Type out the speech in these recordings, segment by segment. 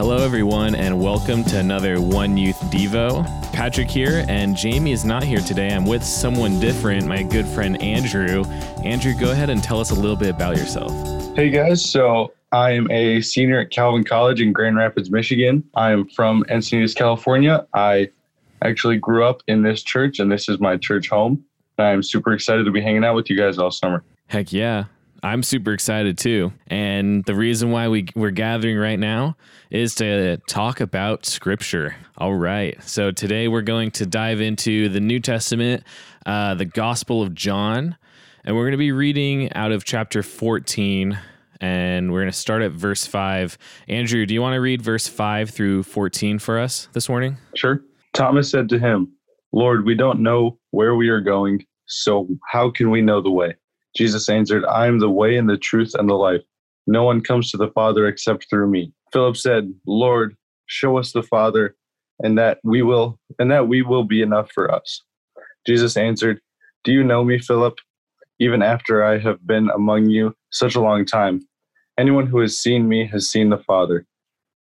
Hello, everyone, and welcome to another One Youth Devo. Patrick here, and Jamie is not here today. I'm with someone different, my good friend Andrew. Andrew, go ahead and tell us a little bit about yourself. Hey guys, so I am a senior at Calvin College in Grand Rapids, Michigan. I am from Encinitas, California. I actually grew up in this church, and this is my church home. I'm super excited to be hanging out with you guys all summer. Heck yeah. I'm super excited too. And the reason why we, we're gathering right now is to talk about scripture. All right. So today we're going to dive into the New Testament, uh, the Gospel of John, and we're going to be reading out of chapter 14. And we're going to start at verse 5. Andrew, do you want to read verse 5 through 14 for us this morning? Sure. Thomas said to him, Lord, we don't know where we are going, so how can we know the way? Jesus answered, I am the way and the truth and the life. No one comes to the Father except through me. Philip said, Lord, show us the Father, and that we will and that we will be enough for us. Jesus answered, Do you know me, Philip? Even after I have been among you such a long time, anyone who has seen me has seen the Father.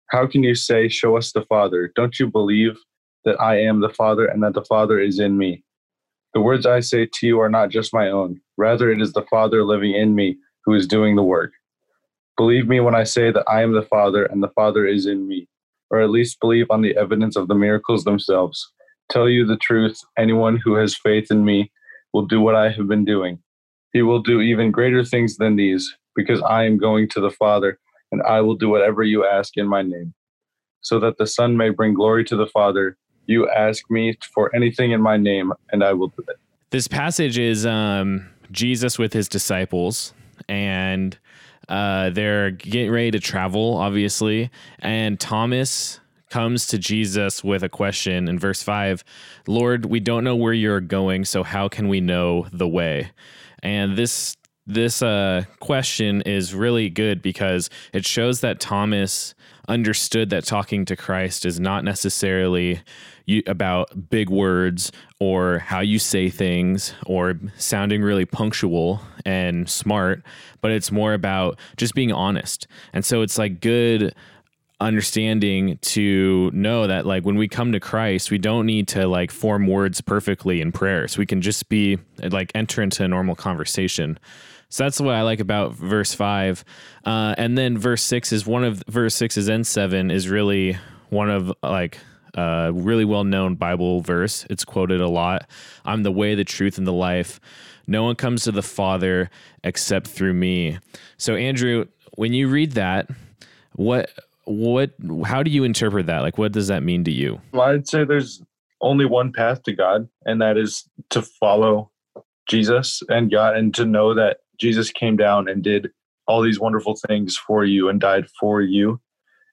How can you say, Show us the Father? Don't you believe that I am the Father and that the Father is in me? The words I say to you are not just my own. Rather, it is the Father living in me who is doing the work. Believe me when I say that I am the Father and the Father is in me, or at least believe on the evidence of the miracles themselves. Tell you the truth, anyone who has faith in me will do what I have been doing. He will do even greater things than these, because I am going to the Father, and I will do whatever you ask in my name, so that the Son may bring glory to the Father. You ask me for anything in my name, and I will do it. This passage is um, Jesus with his disciples, and uh, they're getting ready to travel, obviously. And Thomas comes to Jesus with a question in verse 5 Lord, we don't know where you're going, so how can we know the way? And this this uh, question is really good because it shows that Thomas understood that talking to Christ is not necessarily you, about big words or how you say things or sounding really punctual and smart, but it's more about just being honest. And so it's like good understanding to know that like when we come to Christ, we don't need to like form words perfectly in prayer. So we can just be like enter into a normal conversation. So that's what I like about verse five. Uh, and then verse six is one of verse six is and seven is really one of like a really well known Bible verse. It's quoted a lot. I'm the way, the truth, and the life. No one comes to the Father except through me. So, Andrew, when you read that, what, what, how do you interpret that? Like, what does that mean to you? Well, I'd say there's only one path to God, and that is to follow Jesus and God, and to know that Jesus came down and did all these wonderful things for you and died for you,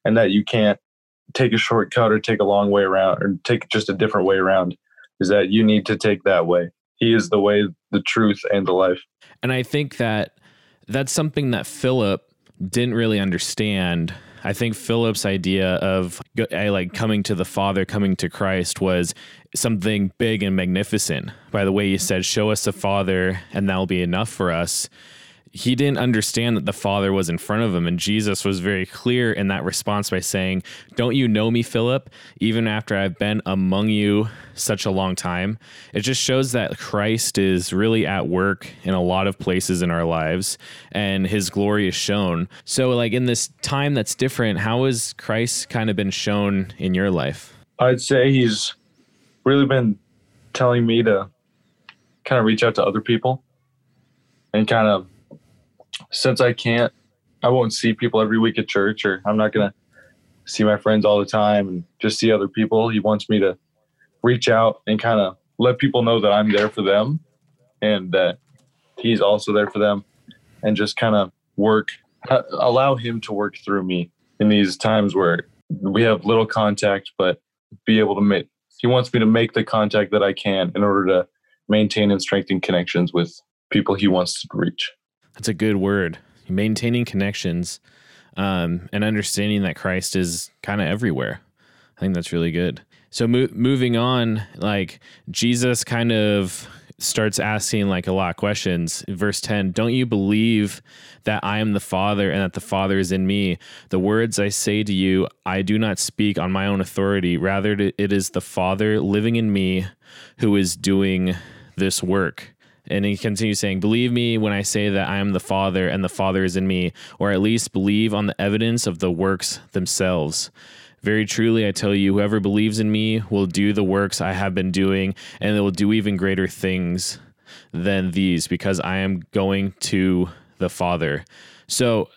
and that you can't take a shortcut or take a long way around or take just a different way around is that you need to take that way. He is the way, the truth, and the life. And I think that that's something that Philip didn't really understand. I think Philip's idea of eh, like coming to the Father, coming to Christ was something big and magnificent. By the way, he said, Show us the Father, and that'll be enough for us he didn't understand that the Father was in front of him. And Jesus was very clear in that response by saying, Don't you know me, Philip, even after I've been among you such a long time? It just shows that Christ is really at work in a lot of places in our lives and his glory is shown. So, like in this time that's different, how has Christ kind of been shown in your life? I'd say he's really been telling me to kind of reach out to other people and kind of since I can't, I won't see people every week at church, or I'm not gonna see my friends all the time and just see other people. He wants me to reach out and kind of let people know that I'm there for them, and that he's also there for them, and just kind of work, allow him to work through me in these times where we have little contact, but be able to make. He wants me to make the contact that I can in order to maintain and strengthen connections with people he wants to reach. That's a good word. Maintaining connections um, and understanding that Christ is kind of everywhere. I think that's really good. So mo- moving on, like Jesus kind of starts asking like a lot of questions. Verse 10 Don't you believe that I am the Father and that the Father is in me? The words I say to you, I do not speak on my own authority. Rather, it is the Father living in me who is doing this work. And he continues saying, Believe me when I say that I am the Father and the Father is in me, or at least believe on the evidence of the works themselves. Very truly, I tell you, whoever believes in me will do the works I have been doing, and they will do even greater things than these, because I am going to the Father. So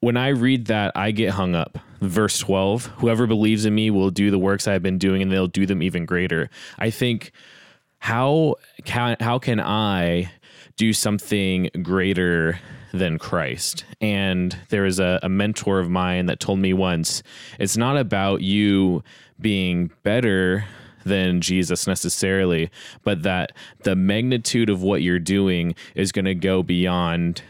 when I read that, I get hung up. Verse 12 Whoever believes in me will do the works I have been doing, and they'll do them even greater. I think, how can, how can I do something greater than Christ. And there was a, a mentor of mine that told me once it's not about you being better than Jesus necessarily, but that the magnitude of what you're doing is going to go beyond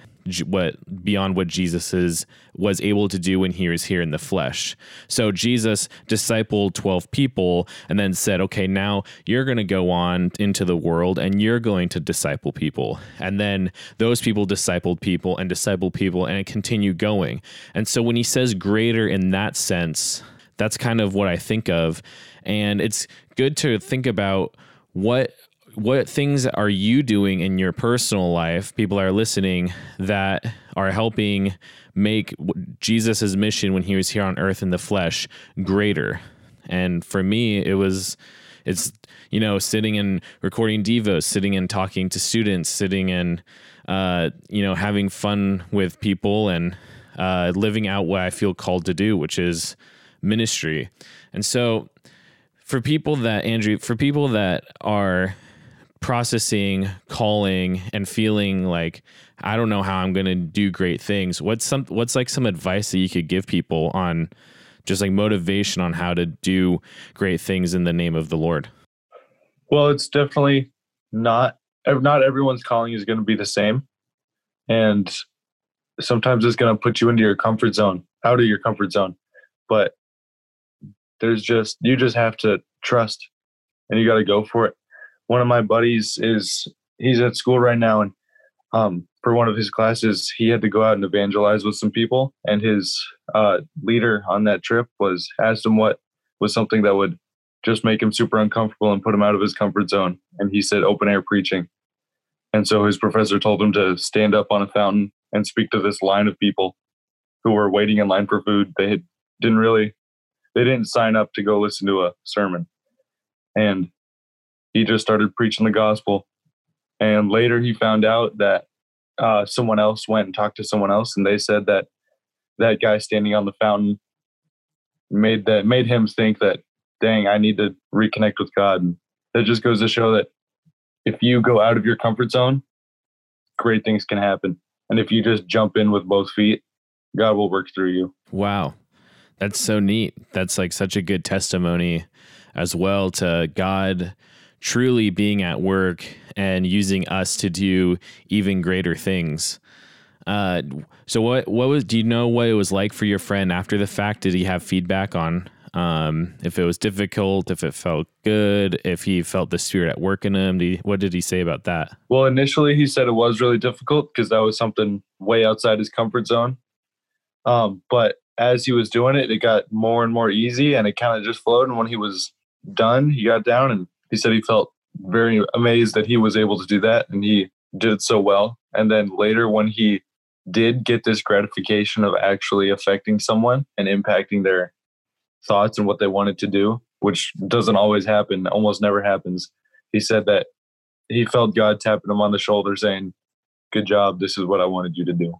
what beyond what Jesus is was able to do when he was here in the flesh. So Jesus discipled 12 people and then said, "Okay, now you're going to go on into the world and you're going to disciple people." And then those people discipled people and discipled people and it continued going. And so when he says greater in that sense, that's kind of what I think of. And it's good to think about what what things are you doing in your personal life people are listening that are helping make jesus' mission when he was here on earth in the flesh greater. And for me it was it's you know sitting and recording devos sitting and talking to students sitting and uh, you know having fun with people and uh, living out what i feel called to do which is ministry. And so for people that andrew for people that are processing calling and feeling like I don't know how I'm going to do great things. What's some what's like some advice that you could give people on just like motivation on how to do great things in the name of the Lord? Well, it's definitely not not everyone's calling is going to be the same. And sometimes it's going to put you into your comfort zone, out of your comfort zone. But there's just you just have to trust and you got to go for it one of my buddies is he's at school right now and um, for one of his classes he had to go out and evangelize with some people and his uh, leader on that trip was asked him what was something that would just make him super uncomfortable and put him out of his comfort zone. And he said open air preaching. And so his professor told him to stand up on a fountain and speak to this line of people who were waiting in line for food. They had, didn't really they didn't sign up to go listen to a sermon. And he just started preaching the gospel. And later he found out that uh, someone else went and talked to someone else, and they said that that guy standing on the fountain made that made him think that, dang, I need to reconnect with God. And that just goes to show that if you go out of your comfort zone, great things can happen. And if you just jump in with both feet, God will work through you. Wow. That's so neat. That's like such a good testimony as well to God truly being at work and using us to do even greater things. Uh, so what what was do you know what it was like for your friend after the fact? Did he have feedback on um, if it was difficult, if it felt good, if he felt the spirit at work in him? Did he, what did he say about that? Well, initially he said it was really difficult because that was something way outside his comfort zone. Um, but as he was doing it, it got more and more easy, and it kind of just flowed. And when he was done, he got down and he said he felt very amazed that he was able to do that and he did it so well. And then later, when he did get this gratification of actually affecting someone and impacting their thoughts and what they wanted to do, which doesn't always happen, almost never happens, he said that he felt God tapping him on the shoulder saying, Good job. This is what I wanted you to do.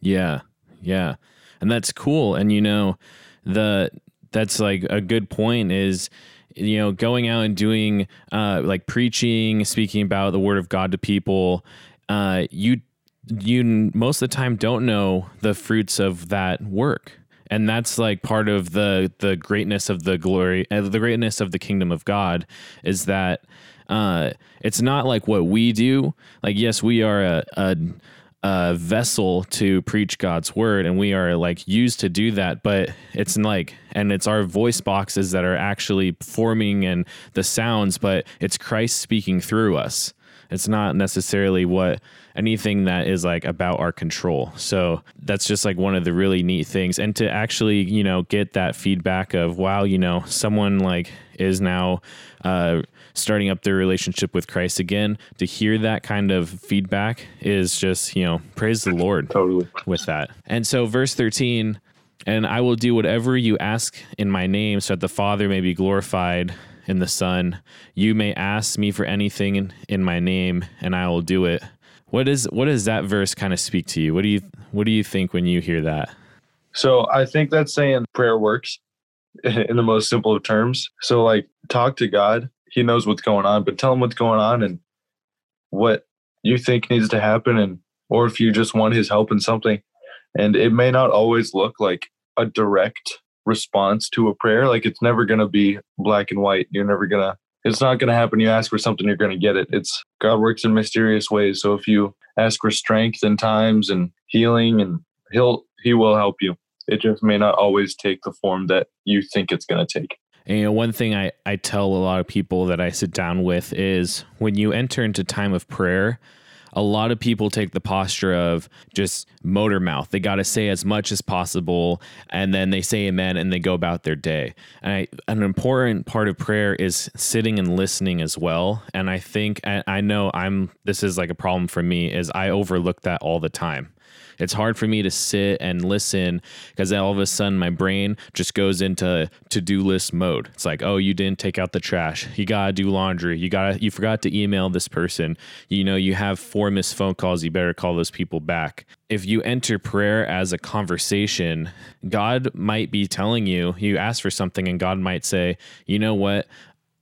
Yeah. Yeah. And that's cool. And you know, the that's like a good point is you know, going out and doing uh, like preaching, speaking about the word of God to people, uh, you you most of the time don't know the fruits of that work. And that's like part of the the greatness of the glory uh, the greatness of the kingdom of god is that uh, it's not like what we do. Like yes we are a, a a vessel to preach God's word and we are like used to do that but it's like and it's our voice boxes that are actually forming and the sounds but it's Christ speaking through us it's not necessarily what anything that is like about our control. So that's just like one of the really neat things. And to actually, you know, get that feedback of, wow, you know, someone like is now uh, starting up their relationship with Christ again, to hear that kind of feedback is just, you know, praise the Lord Totally. with that. And so, verse 13, and I will do whatever you ask in my name so that the Father may be glorified in the Son. You may ask me for anything in, in my name, and I will do it. What is what does that verse kind of speak to you? What do you what do you think when you hear that? So I think that's saying prayer works in the most simple of terms. So like talk to God. He knows what's going on, but tell him what's going on and what you think needs to happen and or if you just want his help in something. And it may not always look like a direct response to a prayer. Like it's never to be black and white. You're never to it's not to happen. You ask for something, you're to get it. It's God works in mysterious ways. So if you ask for strength and times and healing, and He'll He will help you. It just may not always take the form that you think it's to take. And, you know, one thing I, I tell a lot of people that I sit down with is when you enter into time of prayer, a lot of people take the posture of just motor mouth. They got to say as much as possible, and then they say amen and they go about their day. And I, an important part of prayer is sitting and listening as well. And I think, I know I'm, this is like a problem for me, is I overlook that all the time. It's hard for me to sit and listen because all of a sudden my brain just goes into to do list mode. It's like, oh, you didn't take out the trash. You gotta do laundry. You gotta you forgot to email this person. You know, you have four missed phone calls. You better call those people back. If you enter prayer as a conversation, God might be telling you, you ask for something, and God might say, you know what?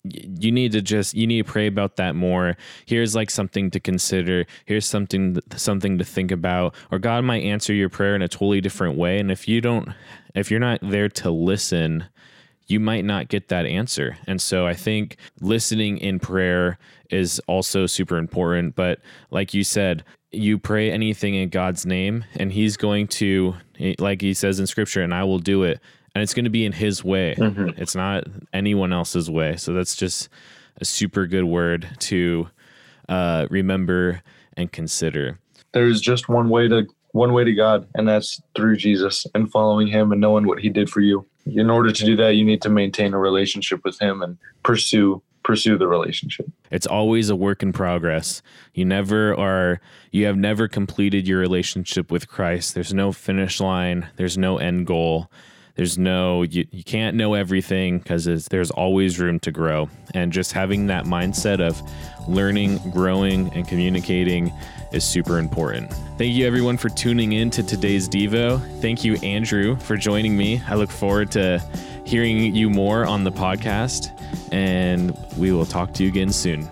You need to just you need to pray about that more. Here's like something to consider. Here's something something to think about. Or god might answer your prayer in a totally different way. And if you don't if you're not there to listen you might not get that answer. And so i think listening in prayer is also super important. But like you said you pray anything in god's name and he's going to like he says in scripture and i will do it and it's going to be in his way. Mm-hmm. It's not anyone else's way. So that's just a super good word to uh, remember and consider. There's just one way to one way to God, and that's through Jesus and following Him and knowing what He did for you. In order to do that, you need to maintain a relationship with Him and pursue pursue the relationship. It's always a work in progress. You never are you have never completed your relationship with Christ. There's no finish line, there's no end goal there's no you, you can't know everything because there's always room to grow. And just having that mindset of learning growing and communicating is super important. Thank you everyone for tuning in to today's devo. Thank you andrew for joining me. I look forward to hearing you more on the podcast and we will talk to you again soon